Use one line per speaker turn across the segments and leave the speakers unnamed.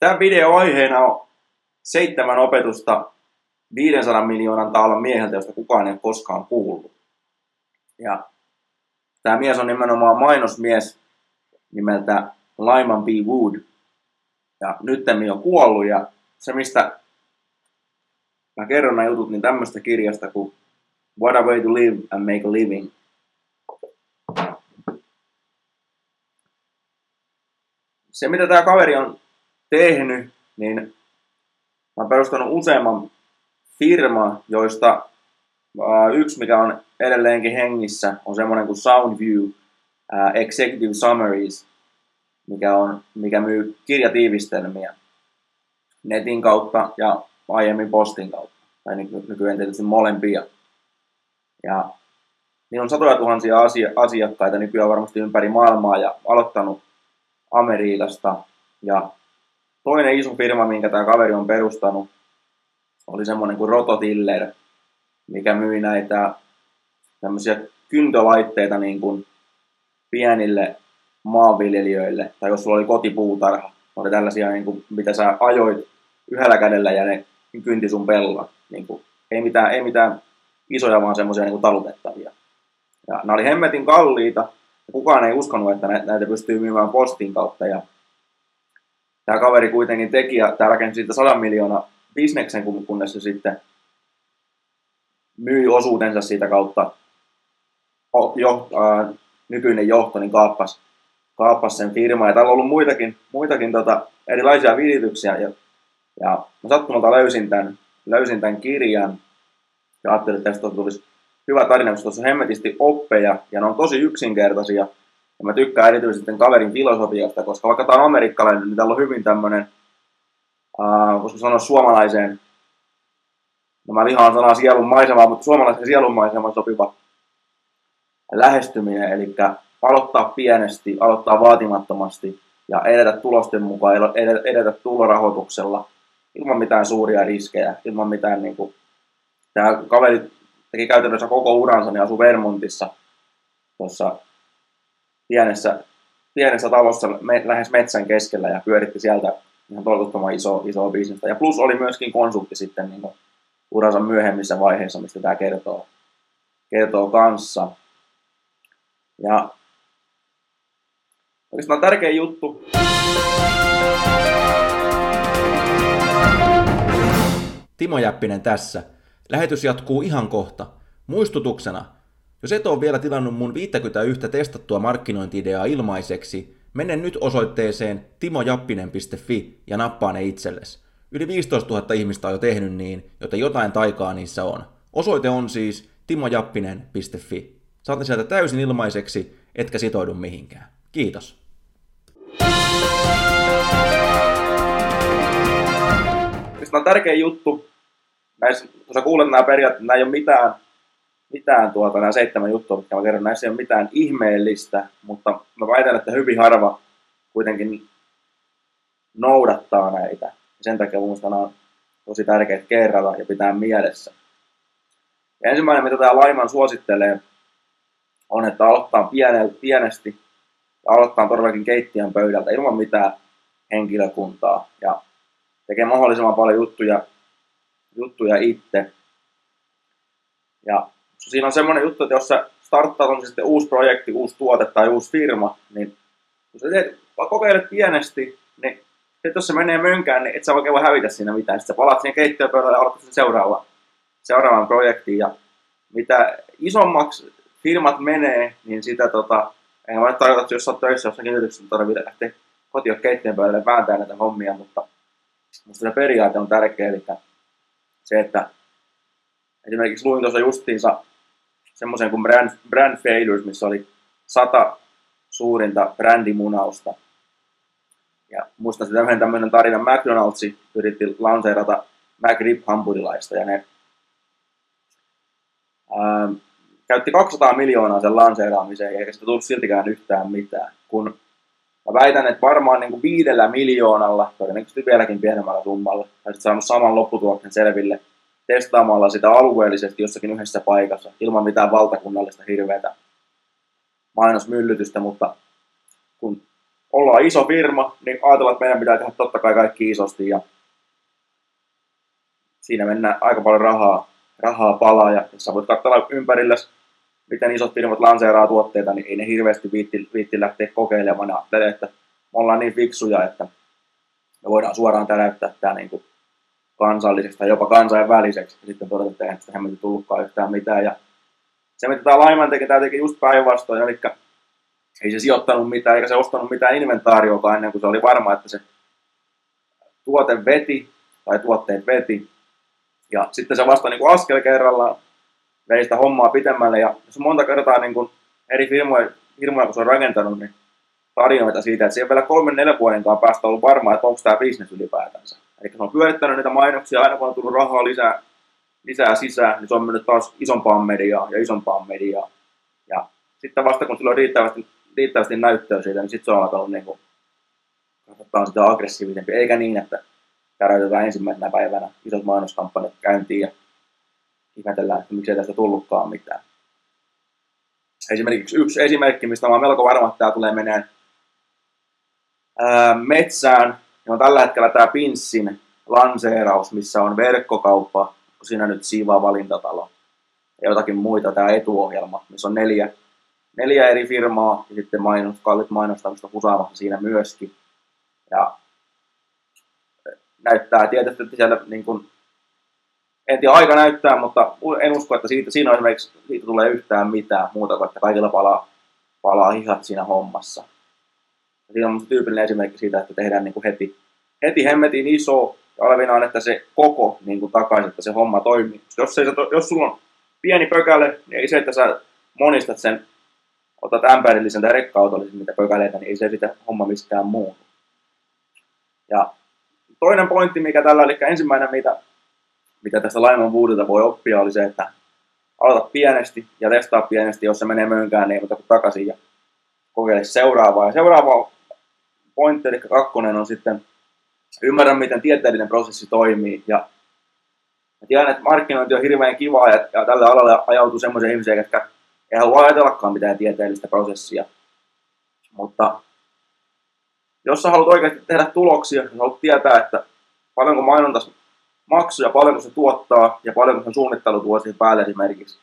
Tämän videon aiheena on seitsemän opetusta 500 miljoonan taalan mieheltä, josta kukaan ei koskaan kuullut. Ja tämä mies on nimenomaan mainosmies nimeltä Lyman B. Wood. Ja nyt on kuollut ja se mistä mä kerron nämä jutut, niin tämmöistä kirjasta kuin What a way to live and make a living. Se mitä tämä kaveri on tehnyt, niin mä oon perustanut useamman firma, joista yksi, mikä on edelleenkin hengissä, on semmoinen kuin SoundView Executive Summaries, mikä, on, mikä myy kirjatiivistelmiä netin kautta ja aiemmin postin kautta. Tai nykyään tietysti molempia. Ja niin on satoja tuhansia asiakkaita nykyään varmasti ympäri maailmaa ja aloittanut Amerikasta. Ja toinen iso firma, minkä tämä kaveri on perustanut, oli semmoinen kuin Rototiller, mikä myi näitä tämmöisiä kyntolaitteita niin kuin pienille maanviljelijöille, tai jos sulla oli kotipuutarha, oli tällaisia, niin kuin, mitä sä ajoit yhdellä kädellä ja ne kynti sun pelloa. Niin kuin, ei, mitään, ei mitään isoja, vaan semmoisia niin talutettavia. Ja nämä oli hemmetin kalliita, ja kukaan ei uskonut, että näitä pystyy myymään postin kautta, ja tämä kaveri kuitenkin teki ja tämä rakensi siitä 100 miljoonaa bisneksen, kunnes se sitten myi osuutensa siitä kautta jo, ää, nykyinen johto niin kaappas, kaappas sen firma. Ja täällä on ollut muitakin, muitakin tota, erilaisia virityksiä. Ja, ja mä sattumalta löysin tämän, löysin tämän kirjan ja ajattelin, että tästä tulisi hyvä tarina, koska tuossa on hemmetisti oppeja ja ne on tosi yksinkertaisia. Ja mä tykkään erityisesti kaverin filosofiasta, koska vaikka tämä on amerikkalainen, niin täällä on hyvin tämmöinen, uh, voisiko sanoa suomalaiseen, no mä lihaan sanaa sielun maisemaa, mutta suomalaisen sielun maisemaan sopiva lähestyminen, eli aloittaa pienesti, aloittaa vaatimattomasti ja edetä tulosten mukaan, edetä tulorahoituksella ilman mitään suuria riskejä, ilman mitään niin kuin, tämä kaveri teki käytännössä koko uransa, niin asui Vermontissa, tuossa pienessä, pienessä talossa me, lähes metsän keskellä ja pyöritti sieltä ihan tolkuttoman iso, iso bisnestä. Ja plus oli myöskin konsultti sitten niin kuin uransa myöhemmissä vaiheissa, mistä tämä kertoo, kertoo kanssa. Ja oikeastaan tärkeä juttu. Timo Jäppinen tässä. Lähetys jatkuu ihan kohta. Muistutuksena, jos et ole vielä tilannut mun 51 testattua markkinointiideaa ilmaiseksi, mene nyt osoitteeseen timojappinen.fi ja nappaa ne itsellesi. Yli 15 000 ihmistä on jo tehnyt niin, joten jotain taikaa niissä on. Osoite on siis timojappinen.fi. Saat ne sieltä täysin ilmaiseksi, etkä sitoudu mihinkään. Kiitos. Tämä on tärkeä juttu. Näissä, kun sä kuulet nämä periaatteet, nämä ei ole mitään mitään tuota, nämä seitsemän juttua, mitkä mä kerron, näissä ei ole mitään ihmeellistä, mutta mä väitän, että hyvin harva kuitenkin noudattaa näitä. Ja sen takia mun nämä on tosi tärkeät kerrata ja pitää mielessä. Ja ensimmäinen, mitä tämä Laiman suosittelee, on, että aloittaa piene, pienesti ja aloittaa todellakin keittiön pöydältä ilman mitään henkilökuntaa ja tekee mahdollisimman paljon juttuja, juttuja itse. Ja siinä on semmoinen juttu, että jos sä starttaat on sitten uusi projekti, uusi tuote tai uusi firma, niin kun sä teet, kokeilet pienesti, niin sitten jos se menee mönkään, niin et sä oikein voi hävitä siinä mitään. Sitten sä palaat siihen keittiöpöydälle ja aloitat sen seuraava, seuraavan projektiin. Ja mitä isommaksi firmat menee, niin sitä tota, en voi tarkoita, että jos sä oot töissä jossakin yrityksessä, niin tarvitse lähteä kotiin keittiön pöydälle vääntää näitä hommia, mutta musta se periaate on tärkeä, eli se, että esimerkiksi luin tuossa justiinsa semmoisen kuin brand, brand Failures, missä oli sata suurinta brändimunausta. Ja muistan sitä yhden tämmöinen tarina, McDonald's yritti lanseerata McRib hampurilaista ja ne ää, käytti 200 miljoonaa sen lanseeraamiseen, eikä sitä tullut siltikään yhtään mitään. Kun mä väitän, että varmaan niin kuin viidellä miljoonalla, todennäköisesti vieläkin pienemmällä summalla, olisit saanut saman lopputuloksen selville testaamalla sitä alueellisesti jossakin yhdessä paikassa, ilman mitään valtakunnallista hirveätä mainosmyllytystä, mutta kun ollaan iso firma, niin ajatellaan, että meidän pitää tehdä totta kai kaikki isosti ja siinä mennään aika paljon rahaa, rahaa palaa ja jos sä voit katsella ympärillä, miten isot firmat lanseeraa tuotteita, niin ei ne hirveästi viitti, viitti lähteä kokeilemaan. Ja että me ollaan niin fiksuja, että me voidaan suoraan täräyttää tämä niin kuin kansalliseksi tai jopa kansainväliseksi ja sitten todeta, että eihän sitä tullutkaan yhtään mitään. Ja se, mitä tämä Laiman teki, tämä teki just päinvastoin, eli ei se sijoittanut mitään, eikä se ostanut mitään inventaarioakaan ennen kuin se oli varma, että se tuote veti tai tuotteet veti. Ja sitten se vasta niin kuin askel kerrallaan vei sitä hommaa pitemmälle. Ja jos monta kertaa niin kuin eri firmoja, firmoja, kun se on rakentanut, niin tarinoita siitä, että siellä vielä kolmen neljän vuodenkaan päästä ollut varmaa, että onko tämä bisnes ylipäätänsä. Eli se on pyörittänyt niitä mainoksia aina kun on tullut rahaa lisää, lisää sisään, niin se on mennyt taas isompaan mediaan ja isompaan mediaan. Ja sitten vasta kun sillä on riittävästi riittävästi näyttöä siitä, niin sitten se on alkanut niin kuin, katsotaan sitä aggressiivisempi, eikä niin, että käräytetään ensimmäisenä päivänä isot mainoskampanjat käyntiin ja ihmetellään, että miksei tästä tullutkaan mitään. Esimerkiksi yksi esimerkki, mistä mä olen melko varma, että tämä tulee meneen ää, metsään, niin on tällä hetkellä tämä Pinssin lanseeraus, missä on verkkokauppa, siinä nyt Siiva valintatalo ja jotakin muita, tämä etuohjelma, missä on neljä neljä eri firmaa ja sitten mainos, kallit mainostamista husaamassa siinä myöskin. Ja näyttää tietysti, että siellä niin kuin, en tiedä aika näyttää, mutta en usko, että siitä, siinä esimerkiksi siitä tulee yhtään mitään muuta kuin, että kaikilla palaa, palaa hihat siinä hommassa. Ja siinä on tyypillinen esimerkki siitä, että tehdään niin kuin heti, heti hemmetin iso ja olevinaan, että se koko niin kuin takaisin, että se homma toimii. Jos, ei, jos sulla on pieni pökäle, niin ei se, että sä monistat sen otat ämpärillisen tai rekka-autollisen niitä pökäleitä, niin ei se sitä homma mistään muu. Ja toinen pointti, mikä tällä, eli ensimmäinen, mitä, mitä tästä Laiman Woodilta voi oppia, oli se, että aloita pienesti ja testaa pienesti, jos se menee mönkään, niin muuta kuin takaisin ja kokeile seuraavaa. Ja seuraava pointti, eli kakkonen on sitten ymmärrä, miten tieteellinen prosessi toimii. Ja mä tiedän, että markkinointi on hirveän kivaa ja, ja tälle alalle ajautuu semmoisia ihmisiä, jotka ei halua ajatellakaan mitään tieteellistä prosessia. Mutta jos sä haluat oikeasti tehdä tuloksia, niin haluat tietää, että paljonko mainontas maksaa ja paljonko se tuottaa ja paljonko se suunnittelu tuo siihen päälle esimerkiksi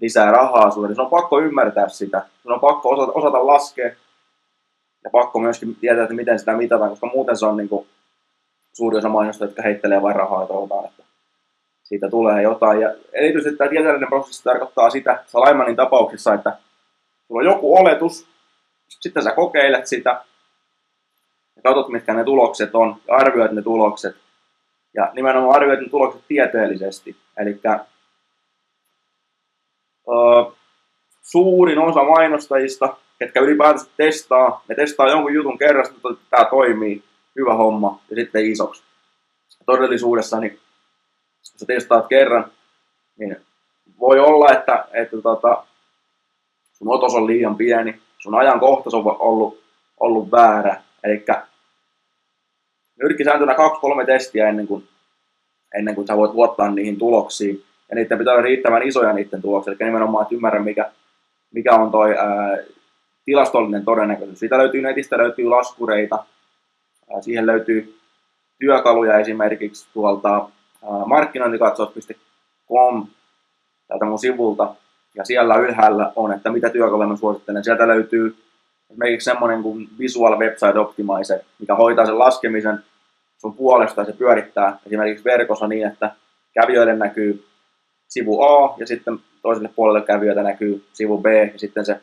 lisää rahaa sulle, niin se on pakko ymmärtää sitä. Se on pakko osata, osata laskea ja pakko myöskin tietää, että miten sitä mitataan, koska muuten se on niin kuin suuri osa mainosta, jotka heittelee vain rahaa ja toivotaan, että siitä tulee jotain. Ja erityisesti tämä tieteellinen prosessi tarkoittaa sitä Salaimanin tapauksessa, että sulla on joku oletus, sitten sä kokeilet sitä, ja katsot, mitkä ne tulokset on, ja arvioit ne tulokset. Ja nimenomaan arvioit ne tulokset tieteellisesti. Eli suurin osa mainostajista, ketkä ylipäätänsä testaa, ne testaa jonkun jutun kerran, että tämä toimii, hyvä homma, ja sitten isoksi. Todellisuudessa niin kun sä testaat kerran, niin voi olla, että, että tota, sun otos on liian pieni, sun ajankohtaus on ollut, ollut väärä. Eli nyrkkisääntönä kaksi-kolme testiä ennen kuin, ennen kuin sä voit luottaa niihin tuloksiin. Ja niiden pitää olla riittävän isoja niiden tuloksia, eli nimenomaan, että ymmärrä, mikä, mikä on toi ää, tilastollinen todennäköisyys. Siitä löytyy netistä löytyy laskureita, siihen löytyy työkaluja esimerkiksi tuolta markkinointikatsaus.com tältä mun sivulta, ja siellä ylhäällä on, että mitä työkaluja mä suosittelen. Sieltä löytyy esimerkiksi semmoinen kuin Visual Website Optimizer, mikä hoitaa sen laskemisen sun puolesta ja se pyörittää esimerkiksi verkossa niin, että kävijöille näkyy sivu A ja sitten toiselle puolelle kävijöitä näkyy sivu B ja sitten se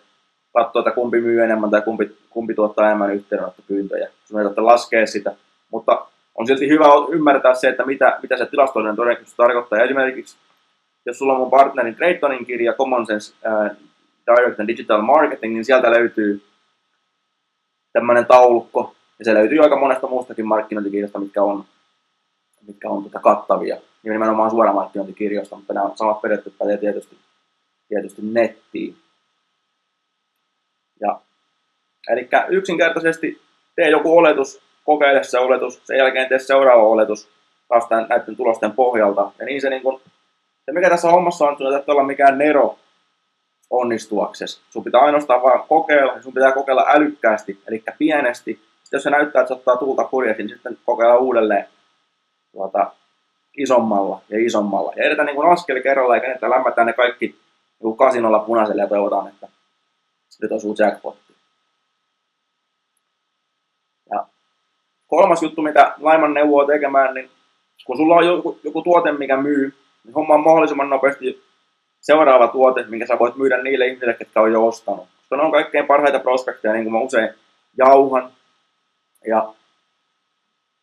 katsoo, että kumpi myy enemmän tai kumpi, kumpi tuottaa enemmän yhteydenottopyyntöjä. Sun ei tarvitse laskea sitä, mutta on silti hyvä ymmärtää se, että mitä, mitä se tilastollinen todennäköisesti tarkoittaa. Ja esimerkiksi, jos sulla on mun partnerin Draytonin kirja Common Sense uh, Direct and Digital Marketing, niin sieltä löytyy tämmöinen taulukko, Ja se löytyy aika monesta muustakin markkinointikirjasta, mitkä on, mitkä on tota kattavia. Ja nimenomaan suoramarkkinointikirjoista, mutta nämä samat periaatteet pätee tietysti, tietysti nettiin. Ja, eli yksinkertaisesti tee joku oletus, kokeile se oletus, sen jälkeen tee seuraava oletus taas tämän, näiden tulosten pohjalta. Ja niin se, niin kun, se mikä tässä hommassa on, että ei olla mikään nero onnistuaksesi. Sun pitää ainoastaan vaan kokeilla, ja sun pitää kokeilla älykkäästi, eli pienesti. Sitten jos se näyttää, että se ottaa tuulta purjeksi, niin sitten kokeilla uudelleen tuota, isommalla ja isommalla. Ja edetään niin kuin askel kerralla, eikä että lämmätään ne kaikki niin kasinolla punaiselle ja toivotaan, että nyt osuu jackpotti. Ja kolmas juttu, mitä Laiman neuvoo tekemään, niin kun sulla on joku, joku tuote, mikä myy, niin homma on mahdollisimman nopeasti seuraava tuote, minkä sä voit myydä niille ihmisille, jotka on jo ostanut. Koska ne on kaikkein parhaita prospekteja, niin kuin mä usein jauhan. Ja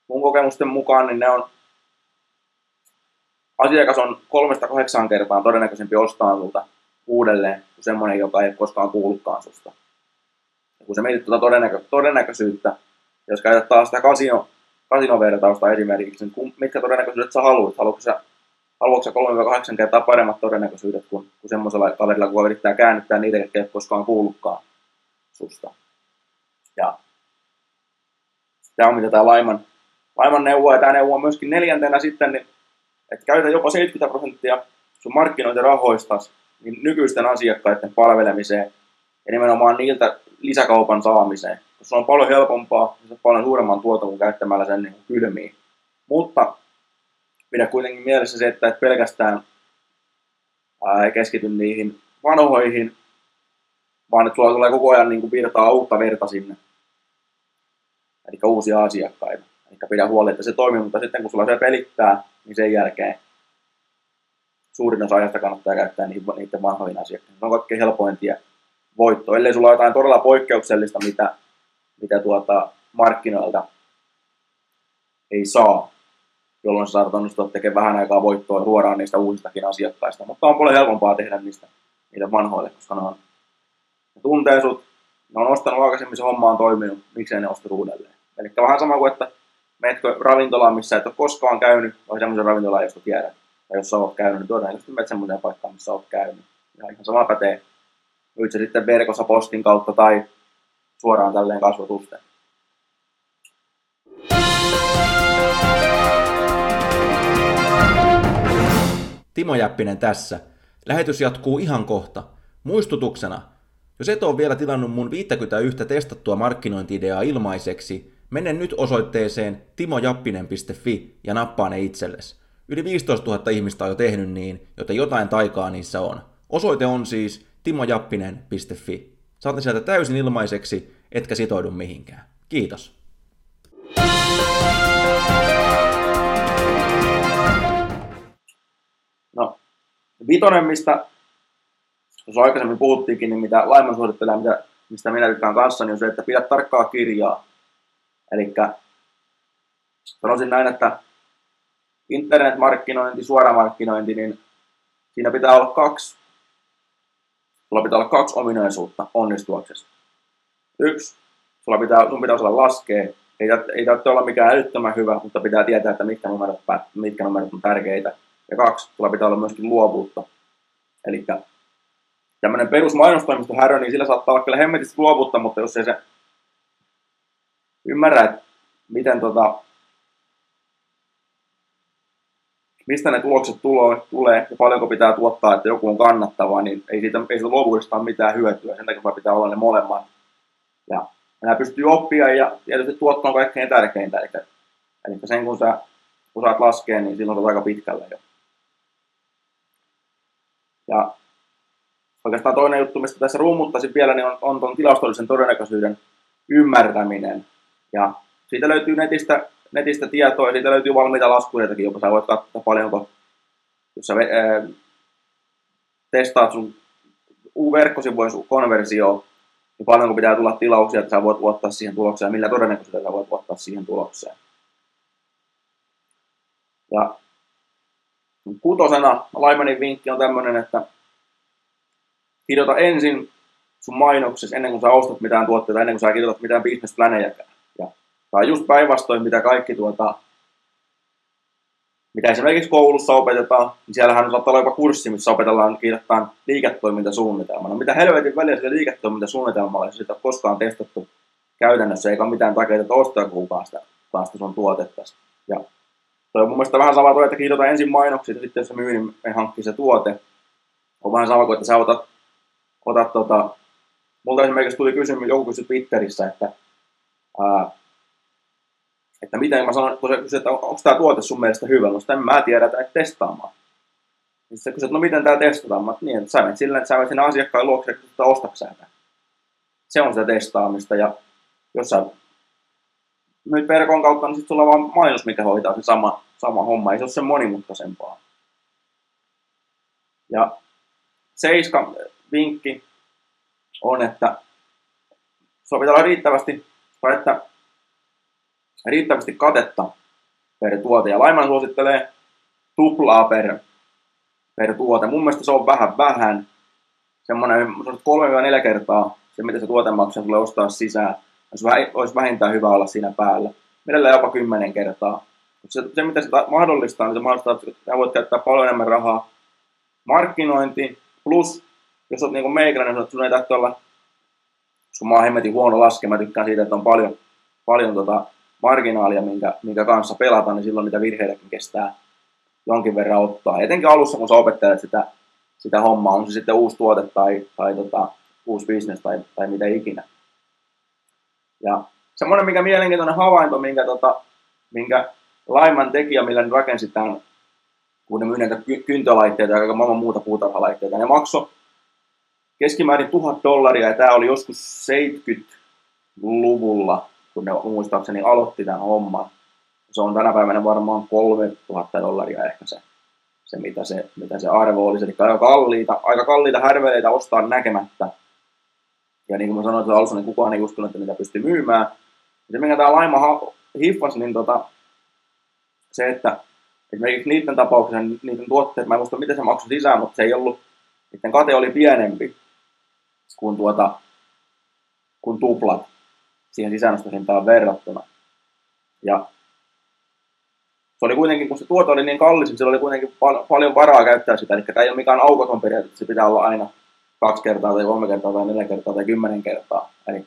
mun kokemusten mukaan niin ne on asiakas on kolmesta kahdeksaan kertaa todennäköisempi ostaa sulta uudelleen kuin semmoinen, joka ei koskaan kuullutkaan susta. Ja kun sä mietit tuota todennäkö- todennäköisyyttä, jos käytät taas sitä kasino, kasinovertausta esimerkiksi, niin mitkä todennäköisyydet sä haluat? Haluatko sä, haluatko sä 3-8 kertaa paremmat todennäköisyydet kuin, kuin semmoisella kaverilla, kun yrittää käännyttää niitä, jotka ei koskaan kuullutkaan susta. Ja tämä on mitä tämä Laiman, Laiman neuvo, ja tämä neuvo on myöskin neljäntenä sitten, niin, että käytä jopa 70 prosenttia sun markkinointirahoista nykyisten asiakkaiden palvelemiseen ja nimenomaan niiltä lisäkaupan saamiseen. Se on paljon helpompaa ja paljon suuremman tuoton käyttämällä sen niin kylmiin. Mutta pidä kuitenkin mielessä se, että et pelkästään ää, keskity niihin vanhoihin, vaan että sulla tulee koko ajan niin kuin virtaa uutta verta sinne. Eli uusia asiakkaita. Eli pidä huoli, että se toimii, mutta sitten kun sulla se pelittää, niin sen jälkeen suurin osa ajasta kannattaa käyttää niihin, niiden vanhoihin asiakkaisiin. Se on kaikkein helpoin tie voitto, ellei sulla ole jotain todella poikkeuksellista, mitä, mitä tuota markkinoilta ei saa, jolloin sä saat onnistua tekemään vähän aikaa voittoa suoraan niistä uusistakin asiakkaista. Mutta on paljon helpompaa tehdä niistä niitä vanhoille, koska ne, on, ne tuntee sut, ne on ostanut aikaisemmin, se homma on toiminut, miksei ne osta uudelleen. Eli vähän sama kuin, että menetkö ravintolaan, missä et ole koskaan käynyt, vai semmoisen ravintolaan, josta tiedät tai jos oot käynyt, niin todennäköisesti menet semmoiseen paikkaan, missä oot käynyt. Ja ihan sama pätee, myyt se sitten verkossa postin kautta tai suoraan tälleen kasvotusten.
Timo Jäppinen tässä. Lähetys jatkuu ihan kohta. Muistutuksena, jos et ole vielä tilannut mun 51 testattua markkinointi-ideaa ilmaiseksi, mene nyt osoitteeseen timojappinen.fi ja nappaa ne itsellesi. Yli 15 000 ihmistä on jo tehnyt niin, joten jotain taikaa niissä on. Osoite on siis timojappinen.fi. Saat ne sieltä täysin ilmaiseksi, etkä sitoudu mihinkään. Kiitos.
No, vitonen, mistä jos aikaisemmin puhuttiinkin, niin mitä Laiman suosittelee, mitä, mistä minä tykkään kanssa, niin on se, että pidä tarkkaa kirjaa. Eli sanoisin näin, että internetmarkkinointi, suoramarkkinointi, niin siinä pitää olla kaksi, sulla pitää olla kaksi ominaisuutta onnistuaksesi. Yksi, sulla pitää, sun pitää osata laskea, ei, ei tarvitse olla mikään älyttömän hyvä, mutta pitää tietää, että mitkä numerot, mitkä numerot on tärkeitä. Ja kaksi, sulla pitää olla myöskin luovuutta. Eli tämmöinen perus mainostoimisto härö, niin sillä saattaa olla kyllä hemmetisti luovuutta, mutta jos ei se ymmärrä, että miten tota, mistä ne tulokset tulo, tulee ja paljonko pitää tuottaa, että joku on kannattavaa, niin ei siitä, ei siitä luovuudesta ole mitään hyötyä. Sen takia pitää olla ne molemmat. Ja nämä pystyy oppia ja tietysti tuotto on kaikkein tärkeintä. Eli, eli sen kun sä osaat laskea, niin silloin on aika pitkällä jo. Ja oikeastaan toinen juttu, mistä tässä rummuttaisin vielä, niin on, on tilastollisen todennäköisyyden ymmärtäminen. Ja siitä löytyy netistä netistä tietoa ja siitä löytyy valmiita laskureitakin, jopa sä voit katsoa paljonko, jos sä ää, testaat sun verkkosivujen sun konversio, niin paljonko pitää tulla tilauksia, että sä voit luottaa siihen tulokseen ja millä todennäköisyydellä sä voit luottaa siihen tulokseen. Ja kutosena Laimanin vinkki on tämmöinen, että kirjoita ensin sun mainoksessa ennen kuin sä ostat mitään tuotteita, ennen kuin sä kirjoitat mitään bisnesplänejäkään Tai just päinvastoin, mitä kaikki tuota, mitä esimerkiksi koulussa opetetaan, niin siellähän saattaa olla jopa kurssi, missä opetellaan kirjoittaa liiketoimintasuunnitelma. No mitä helvetin väliä sillä liiketoimintasuunnitelmalla, jos sitä koskaan testattu käytännössä, eikä ole mitään takia, että ostaa kukaan sitä, sitä sun tuotetta. Ja toi on mun mielestä vähän sama toi, että kirjoitetaan ensin mainoksia, ja sitten jos se myy, niin hankkii se tuote. On vähän sama kuin, että sä otat, otat tota, multa esimerkiksi tuli kysymys, joku kysyi Twitterissä, että ää, että miten mä sanon, kun se että onko tämä tuote sun mielestä hyvä, no en mä tiedä, että et testaamaan. Sitten se kysyt, no miten tämä testataan? Mä niin, että sä menet sillä, että sä menet sinne asiakkaan luokse, että ostatko Se on sitä testaamista, ja jos sä myyt verkon kautta, niin sitten sulla on vaan mainos, mikä hoitaa se sama, sama homma, ei se ole sen monimutkaisempaa. Ja seiska vinkki on, että sovitellaan riittävästi, tai että riittävästi katetta per tuote. Ja Laiman suosittelee tuplaa per, per tuote. Mun mielestä se on vähän vähän. Semmoinen 3-4 kertaa se, mitä se tuote maksaa tulee ostaa sisään. Olisi vähintään hyvä olla siinä päällä. Mielellään jopa 10 kertaa. Se, se, mitä se mahdollistaa, niin se mahdollistaa, että voit käyttää paljon enemmän rahaa markkinointiin. Plus, jos olet niin meikäläinen, niin sun ei tarvitse olla, sun mä oon huono laskema, tykkään siitä, että on paljon, paljon tota, marginaalia, minkä, minkä kanssa pelata, niin silloin niitä virheitäkin kestää jonkin verran ottaa. Etenkin alussa, kun sä opettelet sitä, sitä hommaa, on se sitten uusi tuote tai, tai tota, uusi bisnes tai, tai mitä ikinä. Ja semmoinen, mikä mielenkiintoinen havainto, minkä, tota, minkä Laiman tekijä, millä ne rakensi tämän, kun ne myy näitä kyntölaitteita ja maailman muuta puutarhalaitteita, ne maksoi keskimäärin tuhat dollaria, ja tämä oli joskus 70-luvulla kun ne muistaakseni aloitti tämän homman. Se on tänä päivänä varmaan 3000 dollaria ehkä se, se, mitä, se mitä se arvo olisi. Eli aika kalliita, aika kalliita härveleitä ostaa näkemättä. Ja niin kuin mä sanoin että alussa, niin kukaan ei uskonut, että niitä pystyy myymään. Ja se, minkä tämä Laima hiffasi, niin tota, se, että esimerkiksi niiden tapauksessa, niiden tuotteet, mä en muista miten se maksoi sisään, mutta se ei ollut, niiden kate oli pienempi kuin, tuota, kuin tuplat siihen sisäänostohintaan verrattuna. Ja se oli kuitenkin, kun se tuote oli niin kallis, niin sillä oli kuitenkin pal- paljon varaa käyttää sitä. Eli tämä ei ole mikään aukoton periaate, että se pitää olla aina kaksi kertaa tai kolme kertaa tai neljä kertaa tai kymmenen kertaa. Eli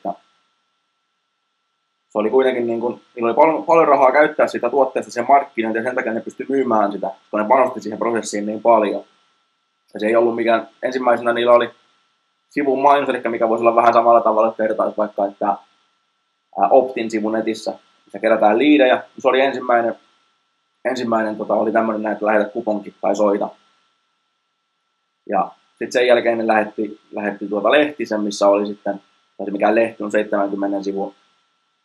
se oli kuitenkin, niin kuin, niillä oli paljon, paljon rahaa käyttää sitä tuotteesta sen markkinointi ja sen takia ne pystyi myymään sitä, koska ne panosti siihen prosessiin niin paljon. Ja se ei ollut mikään, ensimmäisenä niillä oli sivun mainos, eli mikä voisi olla vähän samalla tavalla, että vaikka, että Optin sivun netissä, missä kerätään liidejä. Se oli ensimmäinen, ensimmäinen tota, oli tämmöinen, että lähetä kuponki tai soita. Ja sitten sen jälkeen ne lähetti, lähetti tuota lehtisen, missä oli sitten, tai se mikään lehti on 70 sivu,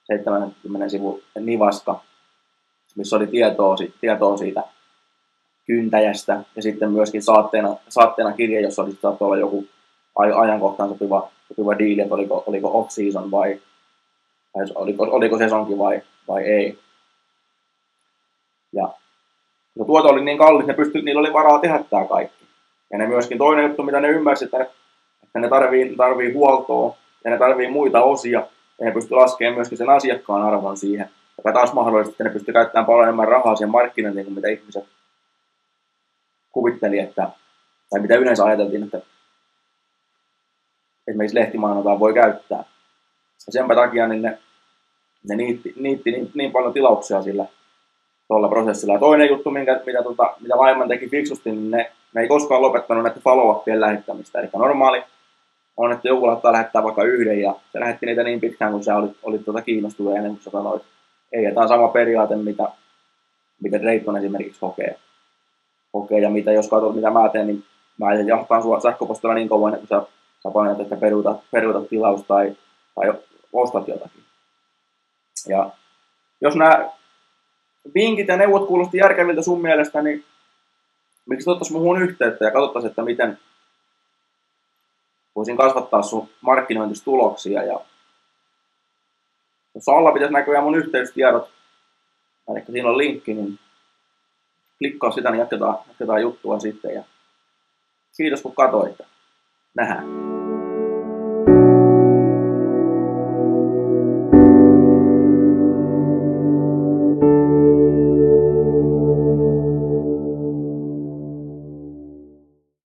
70 sivu nivaska, missä oli tietoa, tietoa siitä kyntäjästä ja sitten myöskin saatteena, saatteena kirje, jossa oli saattoi olla joku ajankohtaan sopiva, sopiva diili, että oliko, oliko off-season vai tai oliko, oliko sesonki vai, vai ei. Ja kun tuote oli niin kallis, ne pystyi, niillä oli varaa tehdä tämä kaikki. Ja ne myöskin toinen juttu, mitä ne ymmärsivät, että, että ne tarvii, tarvii huoltoa ja ne tarvii muita osia, ja ne pystyy laskemaan myöskin sen asiakkaan arvon siihen, joka taas mahdollisesti, että ne pystyy käyttämään paljon enemmän rahaa siihen markkinointiin kuin mitä ihmiset kuvitteli, että, tai mitä yleensä ajateltiin, että esimerkiksi lehtimainontaa voi käyttää. Ja senpä takia niin ne ne niitti, niitti niin, niin, paljon tilauksia sillä tuolla prosessilla. Ja toinen juttu, minkä, mitä, tota, mitä Laiman teki fiksusti, niin ne, ne ei koskaan lopettanut näiden follow-upien lähettämistä. Eli normaali on, että joku laittaa lähettää vaikka yhden ja se lähetti niitä niin pitkään, kun sä olit, olit tuota kiinnostunut ennen kuin sanoit. Ei, ja tämä on sama periaate, mitä, mitä Drayton esimerkiksi hokee. hokee. Ja mitä, jos katsot, mitä mä teen, niin mä jahtaan sua sähköpostilla niin kauan, että sä, sä painat, että peruutat, peruutat tilaus tai, tai ostat jotakin. Ja jos nämä vinkit ja neuvot kuulosti järkeviltä sun mielestä, niin miksi ottaisi muuhun yhteyttä ja katsottaisiin, että miten voisin kasvattaa sun markkinointistuloksia. Ja jos alla pitäisi näkyä mun yhteystiedot, eli siinä on linkki, niin klikkaa sitä, niin jatketaan, jatketaan juttua sitten. Ja kiitos kun katsoitte. Nähdään.